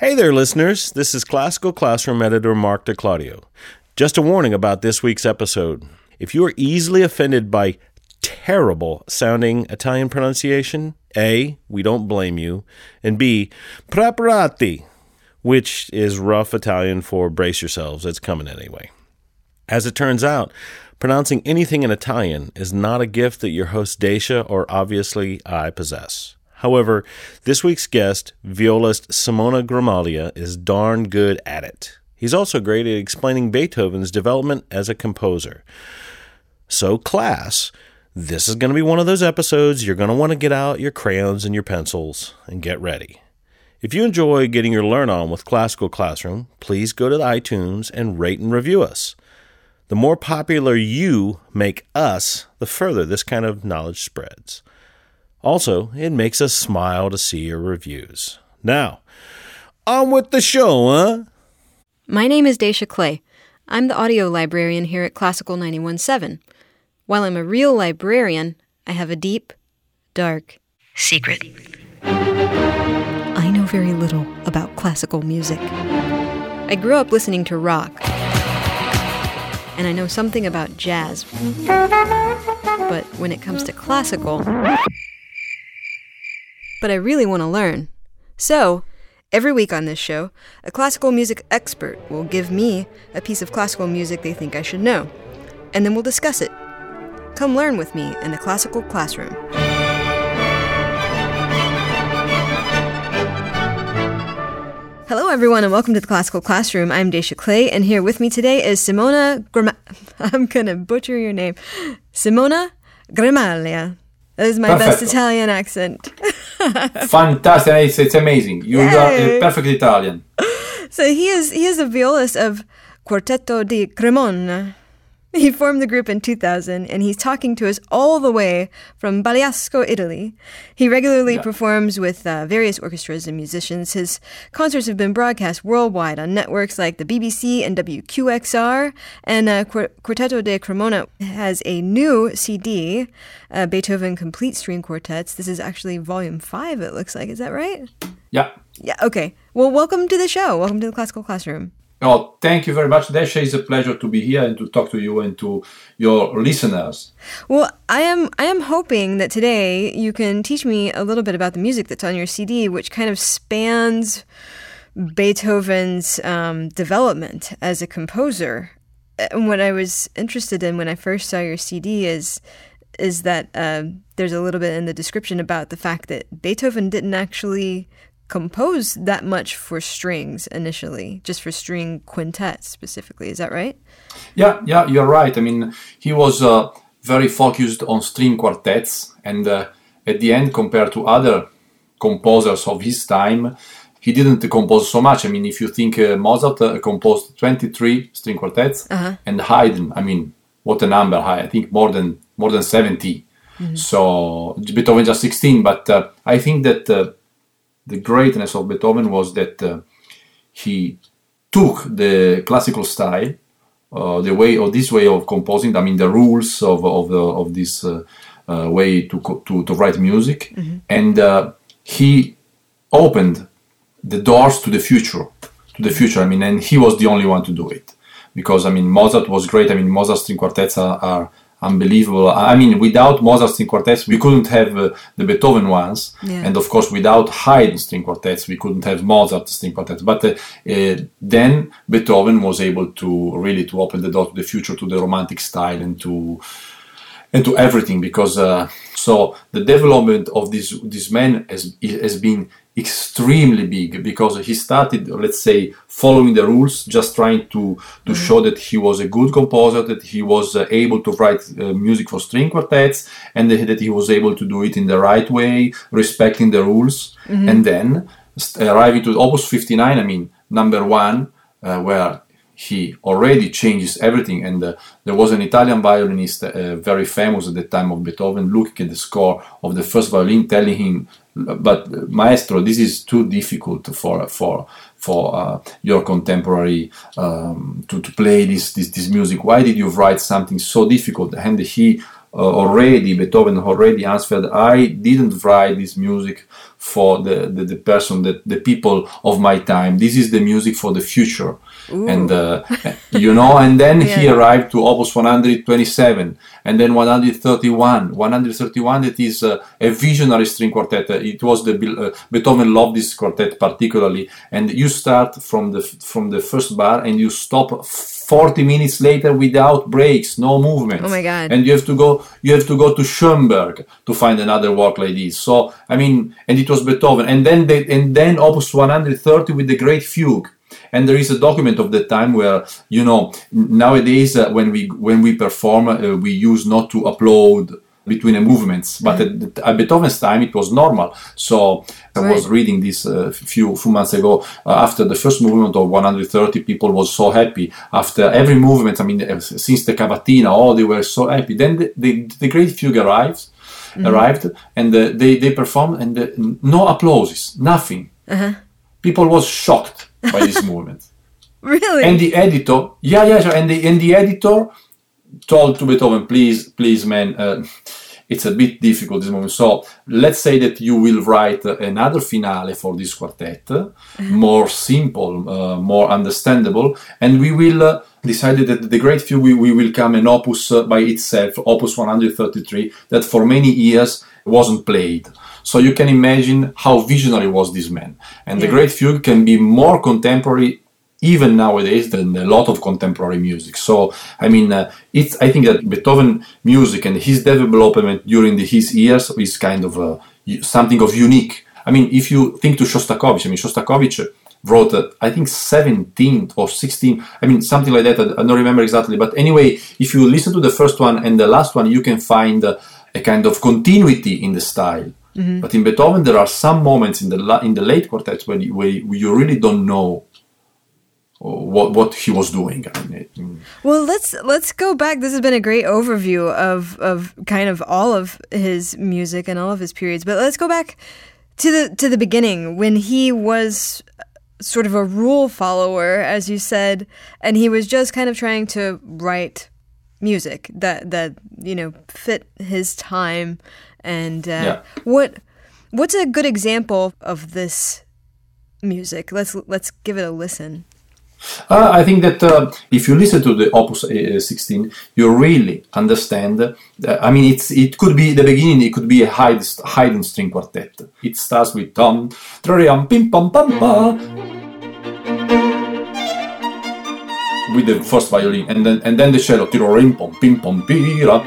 Hey there, listeners. This is Classical Classroom editor Mark DeClaudio. Just a warning about this week's episode. If you are easily offended by terrible sounding Italian pronunciation, A, we don't blame you, and B, preparati, which is rough Italian for brace yourselves, it's coming anyway. As it turns out, pronouncing anything in Italian is not a gift that your host Dacia or obviously I possess. However, this week's guest, violist Simona Gramaglia, is darn good at it. He's also great at explaining Beethoven's development as a composer. So, class, this is going to be one of those episodes you're going to want to get out your crayons and your pencils and get ready. If you enjoy getting your learn on with Classical Classroom, please go to iTunes and rate and review us. The more popular you make us, the further this kind of knowledge spreads. Also, it makes us smile to see your reviews. Now, on with the show, huh? My name is Dacia Clay. I'm the audio librarian here at Classical 917. While I'm a real librarian, I have a deep, dark secret. I know very little about classical music. I grew up listening to rock, and I know something about jazz. But when it comes to classical, but I really want to learn. So, every week on this show, a classical music expert will give me a piece of classical music they think I should know, and then we'll discuss it. Come learn with me in the classical classroom. Hello, everyone, and welcome to the Classical Classroom. I'm Dacia Clay, and here with me today is Simona Grama- I'm gonna butcher your name. Simona Gramaglia. That is my best Italian accent. Fantastic! It's, it's amazing. You are a perfect Italian. So he is he is a violist of Quartetto di Cremona. He formed the group in 2000, and he's talking to us all the way from Baliasco, Italy. He regularly Yeah. performs with uh, various orchestras and musicians. His concerts have been broadcast worldwide on networks like the BBC and WQXR. And uh, Quartetto di Cremona has a new CD, uh, Beethoven Complete String Quartets. This is actually volume five, it looks like. Is that right? Yeah. Yeah, okay. Well, welcome to the show. Welcome to the Classical Classroom. Oh, thank you very much, Dacia. It's a pleasure to be here and to talk to you and to your listeners. Well, I am I am hoping that today you can teach me a little bit about the music that's on your CD, which kind of spans Beethoven's um, development as a composer. And what I was interested in when I first saw your CD is is that uh, there's a little bit in the description about the fact that Beethoven didn't actually compose that much for strings initially, just for string quintets specifically. Is that right? Yeah, yeah, you're right. I mean, he was uh, very focused on string quartets, and uh, at the end, compared to other composers of his time, he didn't compose so much. I mean, if you think uh, Mozart uh, composed 23 string quartets, and Haydn, I mean, what a number! I think more than more than 70. So Beethoven just 16. But uh, I think that uh, the greatness of Beethoven was that uh, he took the classical style, uh, the way or this way of composing. I mean, the rules of of, of this uh, uh, way to, to to write music, and uh, he opened the doors to the future, to the future. I mean, and he was the only one to do it because I mean, Mozart was great. I mean, Mozart string quartets are, are unbelievable. I mean, without Mozart string quartets, we couldn't have uh, the Beethoven ones, Yeah. and of course, without Haydn string quartets, we couldn't have Mozart string quartets. But uh, uh, then Beethoven was able to really to open the door to the future, to the romantic style, and to and to everything because uh, so the development of this this man has has been extremely big because he started let's say following the rules just trying to to show that he was a good composer that he was uh, able to write uh, music for string quartets and that he was able to do it in the right way respecting the rules. And then st- arriving to opus 59 i mean number 1 uh, where he already changes everything. And uh, there was an Italian violinist, uh, very famous at the time of Beethoven, looking at the score of the first violin, telling him, "But maestro, this is too difficult for for for uh, your contemporary um, to, to play this, this this music. Why did you write something so difficult?" And he uh, already Beethoven already answered, "I didn't write this music for the, the, the person that the people of my time. This is the music for the future. And uh, you know, and then he arrived to Opus 127, and then 131. 131 that is uh, a visionary string quartet. Uh, It was the uh, Beethoven loved this quartet particularly, and you start from the from the first bar and you stop 40 minutes later without breaks, no movement Oh my God. And you have to go you have to go to Schoenberg to find another work like this. So I mean, and it was Beethoven, and then they, and then Opus 130 with the Great Fugue. And there is a document of the time where you know nowadays uh, when we when we perform uh, we use not to upload between the movements, but at, at Beethoven's time it was normal. So I was reading this a few few months ago. Uh, after the first movement of 130, people was so happy. After every movement, I mean, uh, since the cavatina, oh, they were so happy. Then the, the, the great fugue arrives, arrived, and uh, they they performed, and uh, no applauses, nothing. People was shocked by this movement. Really? And the editor, yeah, yeah, sure. and the and the editor told to Beethoven, please, please, man, uh, it's a bit difficult this moment. So let's say that you will write another finale for this quartet, more simple, uh, more understandable, and we will. Uh, decided that the great fugue we, we will come an opus uh, by itself opus 133 that for many years wasn't played so you can imagine how visionary was this man and the great fugue can be more contemporary even nowadays than a lot of contemporary music. So I mean, uh, it's I think that Beethoven music and his development during the, his years is kind of uh, something of unique. I mean, if you think to Shostakovich, I mean Shostakovich wrote uh, I think 17 or 16, I mean something like that. I, I don't remember exactly, but anyway, if you listen to the first one and the last one, you can find uh, a kind of continuity in the style. But in Beethoven, there are some moments in the la- in the late quartets where you, where you really don't know what what he was doing. I mean, it- mm. Well, let's let's go back. This has been a great overview of of kind of all of his music and all of his periods. But let's go back to the to the beginning when he was sort of a rule follower, as you said, and he was just kind of trying to write music that that you know fit his time. And uh, Yeah. what what's a good example of this music? Let's let's give it a listen. Uh, I think that uh, if you listen to the Opus uh, 16, you really understand. Uh, I mean, it's it could be the beginning. It could be a hide, Haydn string quartet. It starts with tom, trariam, pim pam pam pa, with the first violin, and then and then the cello, tirorim pom pim pom pira.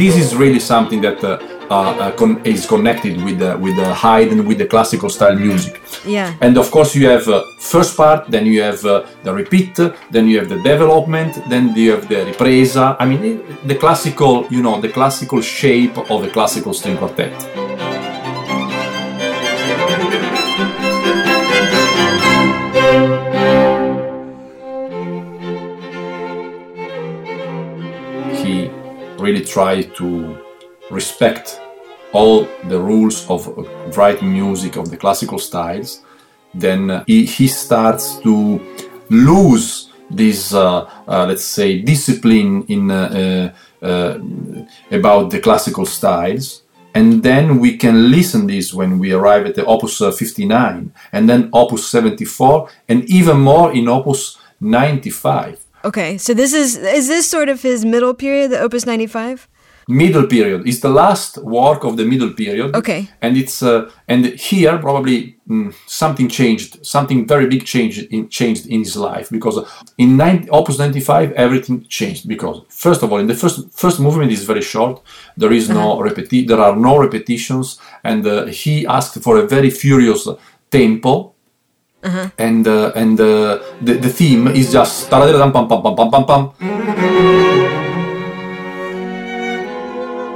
This is really something that uh, uh, uh, con- is connected with with the Haydn, with the classical style music. Yeah. And of course, you have first part, then you have uh, the repeat, then you have the development, then you have the ripresa. I mean, the classical, you know, the classical shape of a classical string quartet. Really try to respect all the rules of writing music of the classical styles, then uh, he, he starts to lose this, uh, uh, let's say, discipline in uh, uh, uh, about the classical styles. And then we can listen this when we arrive at the Opus uh, 59, and then Opus 74, and even more in Opus 95. Okay, so this is is this sort of his middle period, the Opus 95? middle period. Is the last work of the middle period. Okay. and it's uh, and here probably mm, something changed something very big changed in changed in his life because in 9, opus 95 everything changed because first of all in the first first movement is very short. There is no repeti- there are no repetitions and uh, he asked for a very furious tempo and uh, and uh, the, the theme is just pam pam pam pam pam pam.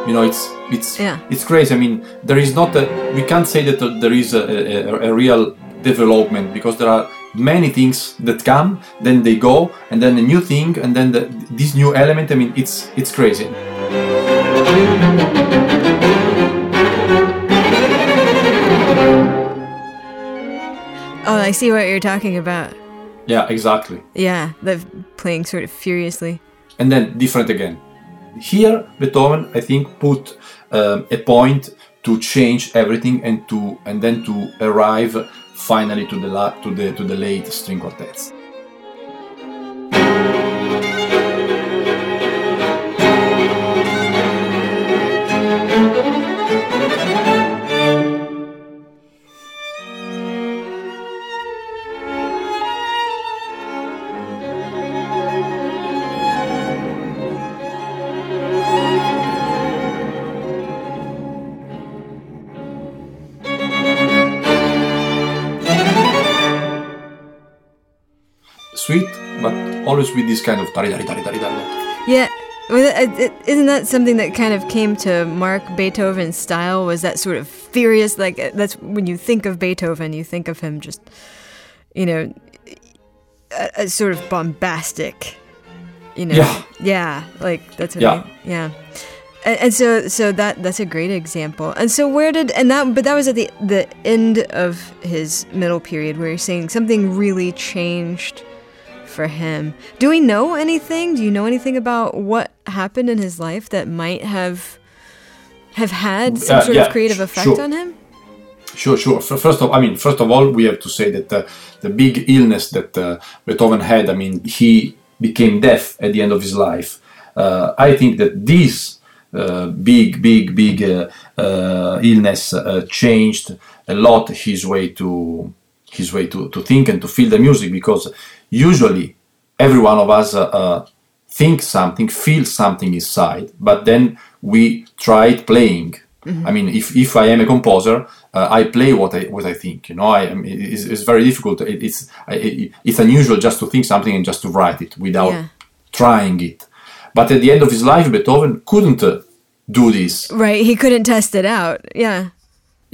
You know it's it's Yeah. it's crazy. I mean there is not a we can't say that there is a, a, a real development because there are many things that come then they go and then a new thing and then the, this new element i mean it's it's crazy Oh, I see what you're talking about. yeah exactly Yeah, the playing sort of furiously. and then different again. Here, Beethoven, I think, put um, a point to change everything and to and then to arrive finally to the la- to the to the late string quartets. Always with this kind of tari tari tari tari tari. Yeah. Well, it- it- Isn't that something that kind of came to mark Beethoven's style? Was that sort of furious? Like uh, that's when you think of Beethoven, you think of him just, you know, a, a sort of bombastic, you know. Yeah. Yeah, like that's what. Yeah. I, yeah. And, and so, so that that's a great example. And so, where did and that? But that was at the the end of his middle period, where you're saying something really changed for him. Do we know anything? Do you know anything about what happened in his life that might have have had some Uh, sort yeah, of creative effect sure. on him? Sure, sure. First of, I mean, first of all, we have to say that uh, the big illness that uh, Beethoven had. I mean, he became deaf at the end of his life. Uh, I think that this uh, big, big, big uh, uh, illness uh, changed a lot his way to his way to, to think and to feel the music because usually every one of us uh, uh, think something, feel something inside, but then we try it playing. I mean, if, if I am a composer, uh, I play what I what I think. You know, I am. It's, it's very difficult. It, it's it, it's unusual just to think something and just to write it without Yeah. trying it. But at the end of his life, Beethoven couldn't uh, do this. Right, he couldn't test it out. Yeah.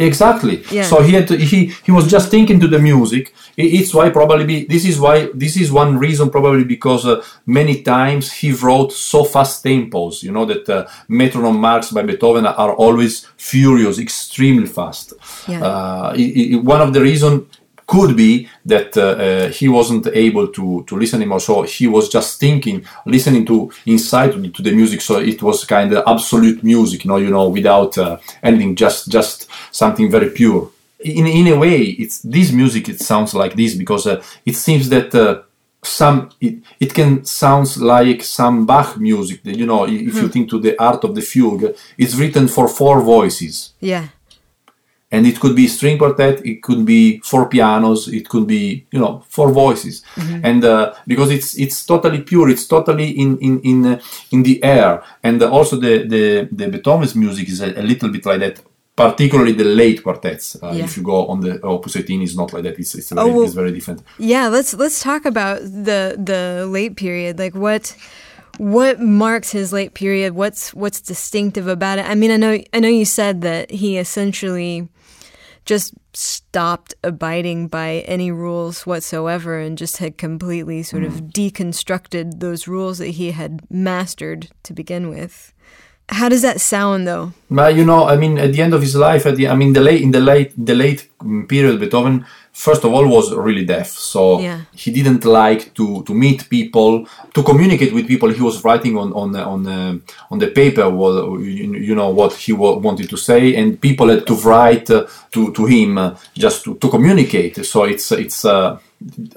Exactly. Yeah. So he had to, he he was just thinking to the music. It's why probably be, this is why this is one reason probably because uh, many times he wrote so fast tempos. You know that uh, metronome marks by Beethoven are always furious, extremely fast. Yeah. Uh, i- i- one of the reason could be that uh, uh, he wasn't able to to listen anymore. So he was just thinking, listening to inside to the, music. So it was kind of absolute music, you know, you know, without uh, anything, just just something very pure. In in a way, it's this music. It sounds like this because uh, it seems that. Uh, some it, it can sounds like some Bach music that you know if you think to the art of the fugue it's written for four voices Yeah. And it could be string quartet it could be four pianos it could be you know four voices and uh, because it's it's totally pure it's totally in in in uh, in the air and also the the the beethoven's music is a, a little bit like that particularly the late quartets uh, Yeah. if you go on the opus 18 it's not like that it's it's very, Oh, well- it's very different Yeah, let's let's talk about the the late period. Like what what marks his late period? What's what's distinctive about it? I mean, I know I know you said that he essentially just stopped abiding by any rules whatsoever and just had completely sort of hmm. deconstructed those rules that he had mastered to begin with. How does that sound though? But you know, I mean, at the end of his life, at the, I mean, the late in the late the late mm, period, Beethoven first of all was really deaf, so Yeah. he didn't like to to meet people, to communicate with people. He was writing on on uh, on uh, on the paper what you, you know what he wa- wanted to say, and people had to write uh, to to him uh, just to, to communicate. So it's it's. Uh,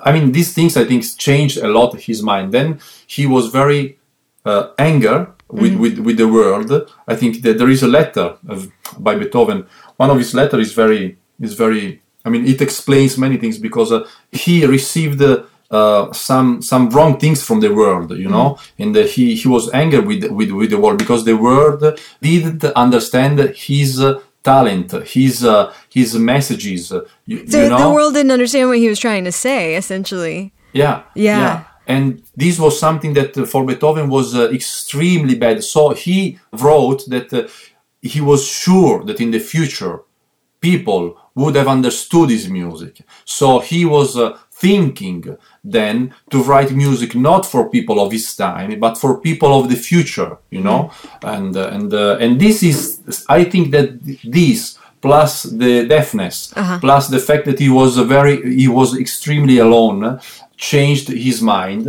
I mean, these things I think changed a lot his mind. Then he was very uh, anger with, with, with the world. I think that there is a letter of, by Beethoven. One of his letters is very is very. I mean, it explains many things because uh, he received uh, some some wrong things from the world, you know, and uh, he he was angry with with with the world because the world didn't understand his. Uh, talent his uh, his messages you, So you know the world didn't understand what he was trying to say, essentially. yeah, Yeah. And this was something that uh, for Beethoven was uh, extremely bad. So he wrote that uh, he was sure that in the future people would have understood his music. So he was uh, thinking then to write music not for people of his time, but for people of the future. You know, and uh, and uh, and this is I think that this plus the deafness plus the fact that he was a very he was extremely alone changed his mind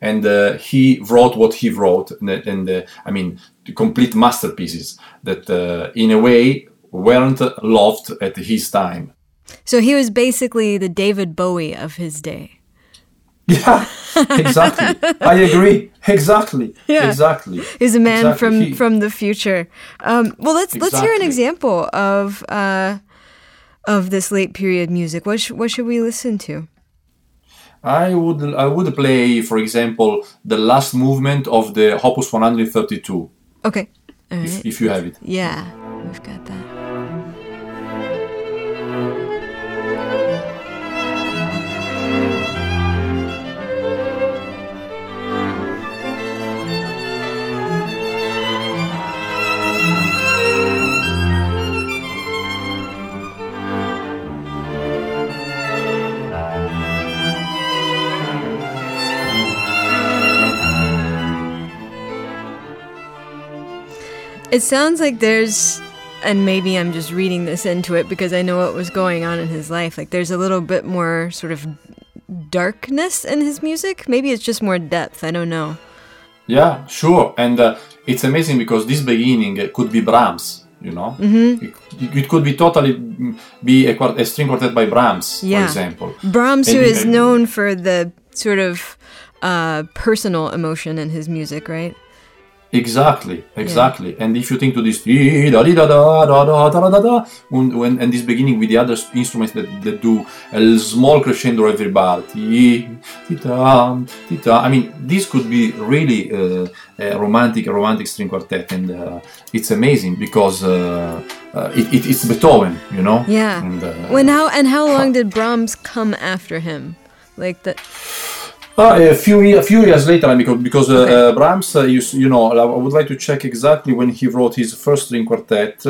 and uh, he wrote what he wrote, and, and uh, I mean, complete masterpieces that, uh, in a way, weren't loved at his time. So he was basically the David Bowie of his day. Yeah, exactly. I agree. Exactly. Yeah. Exactly. He's a man exactly. from he, from the future. Um, well, let's exactly. let's hear an example of uh, of this late period music. What sh- what should we listen to? I would I would play, for example, the last movement of the Opus 132. Okay. If, if you have it. Yeah, we've got that. It sounds like there's, and maybe I'm just reading this into it because I know what was going on in his life. Like there's a little bit more sort of darkness in his music. Maybe it's just more depth. I don't know. Yeah, sure. And uh, it's amazing because this beginning could be Brahms. You know, mm-hmm. it, it, could be totally be a, a, string quartet by Brahms, yeah. for example. Brahms, and who is known for the sort of uh, personal emotion in his music, right? Exactly, exactly. Yeah. And if you think to this, and, this beginning with the other instruments that, that do a small crescendo every bar, I mean, this could be really uh, a romantic, a romantic string quartet, and uh, it's amazing because uh, uh it, it, it's Beethoven, you know. Yeah. And, uh, when how and how long did Brahms come after him? Like that. Uh, a few a few years later, because because uh, okay. uh, Brahms, uh, you, you know, I would like to check exactly when he wrote his first string quartet,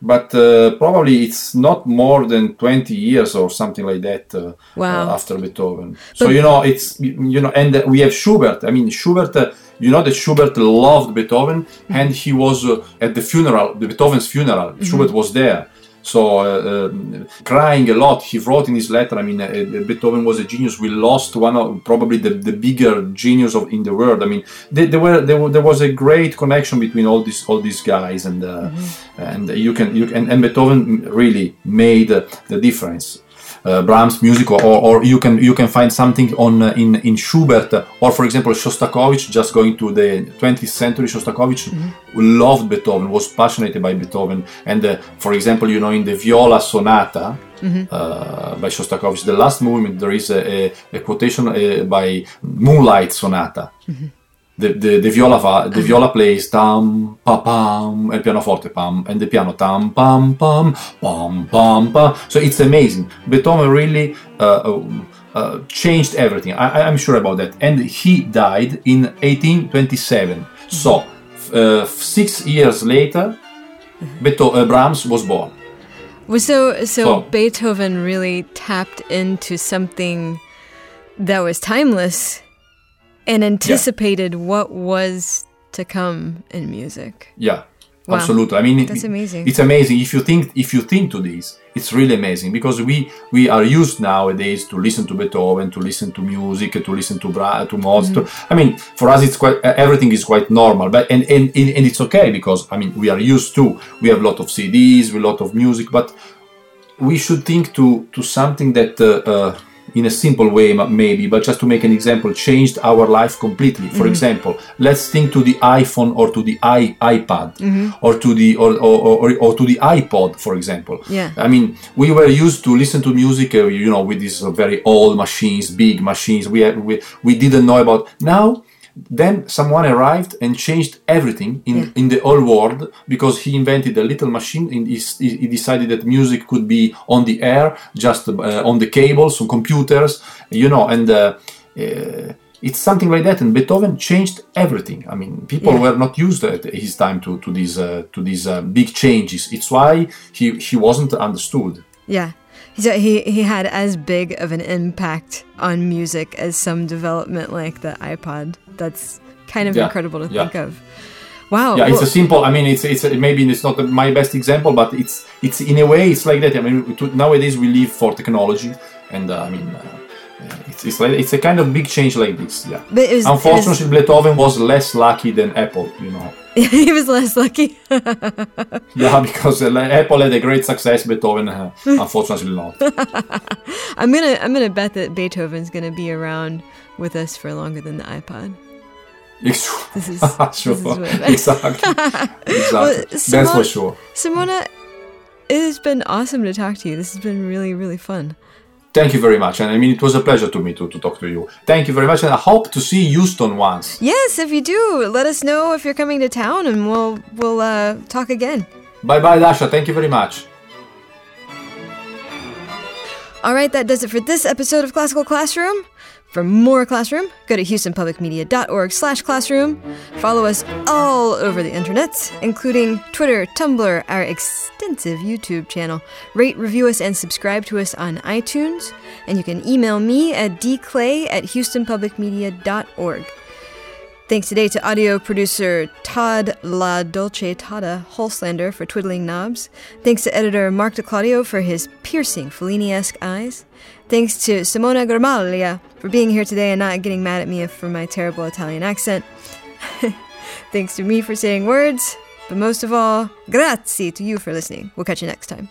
but uh, probably it's not more than twenty years or something like that. Uh, wow. after Beethoven, so you know, it's you know, and we have Schubert. I mean, Schubert. you know that Schubert loved Beethoven, mm-hmm. and he was at the funeral, the Beethoven's funeral. Mm-hmm. Schubert was there so uh, um, crying a lot he wrote in his letter i mean uh, uh, beethoven was a genius we lost one of probably the, the bigger genius of in the world i mean they, they were, there, there was a great connection between all these all these guys and uh, mm-hmm. and you can you can and beethoven really made the difference uh, Brahms music, or, or you can you can find something on uh, in in Schubert, or for example Shostakovich. Just going to the 20th century, Shostakovich mm-hmm. loved Beethoven, was passionate by Beethoven, and uh, for example, you know, in the Viola Sonata. Mm-hmm. Uh, by Shostakovich, the last movement there is a, a, a quotation uh, by Moonlight Sonata. Mm-hmm the, the, the viola the viola plays tam pa pam and pianoforte pam and the piano tam pam pam pam pam pam so it's amazing. Beethoven really uh, uh, uh changed everything. I, i'm sure about that. And he died in 1827 so uh, six years later Beethoven, uh, brahms was born. So, so so beethoven really tapped into something that was timeless and anticipated yeah. what was to come in music. Yeah. Wow. Absolutely. I mean, that's amazing. It's amazing if you think if you think to this. It's really amazing because we we are used nowadays to listen to Beethoven, to listen to music, to listen to Bra- to Mozart. Mm-hmm. I mean, for us, it's quite everything is quite normal. But and, and and it's okay because I mean we are used to. We have a lot of CDs, a lot of music, but we should think to to something that. Uh, uh, in a simple way maybe but just to make an example changed our life completely for mm-hmm. example let's think to the iphone or to the I, ipad mm-hmm. or to the or, or, or, or, to the ipod for example yeah i mean we were used to listen to music uh, you know with these very old machines big machines we, had, we we didn't know about now then someone arrived and changed everything in, yeah. in the whole world because he invented a little machine and he, he decided that music could be on the air, just uh, on the cables, on computers, you know, and uh, uh, it's something like that. And Beethoven changed everything. I mean, people yeah. were not used at his time to, to these, uh, to these uh, big changes. It's why he, he wasn't understood. Yeah. So he, he had as big of an impact on music as some development like the iPod. That's kind of yeah. incredible to yeah. think of. Wow. Yeah, it's a simple. I mean, it's it's maybe it's not my best example, but it's it's in a way it's like that. I mean, nowadays we live for technology, and uh, I mean, uh, it's like it's a kind of big change like this. Yeah. But was, it was- Unfortunately, Beethoven was less lucky than Apple. You know. he was less lucky. Yeah, because uh, Apple had a great success, Beethoven, uh, unfortunately not. I'm gonna I'm gonna bet that Beethoven's gonna be around with us for longer than the iPod. This is sure. this is what- exactly. exactly. That's Simone- for sure. Simona, it has been awesome to talk to you. This has been really really fun. Thank you very much. And I mean, it was a pleasure to me to, to talk to you. Thank you very much. And I hope to see Houston once. Yes, if you do, let us know if you're coming to town, and we'll we'll uh, talk again. Bye bye, Dacia. Thank you very much. All right, that does it for this episode of Classical Classroom. For more classroom, go to houstonpublicmedia.org/classroom. Follow us all over the internet, including Twitter, Tumblr, our extensive YouTube channel. Rate, review us, and subscribe to us on iTunes. And you can email me at dclay at houstonpublicmedia.org. Thanks today to audio producer Todd La Dolce Tada Holslander for twiddling knobs. Thanks to editor Mark DeClaudio for his piercing Fellini-esque eyes. Thanks to Simona Gramaglia for being here today and not getting mad at me for my terrible Italian accent. Thanks to me for saying words, but most of all, grazie to you for listening. We'll catch you next time.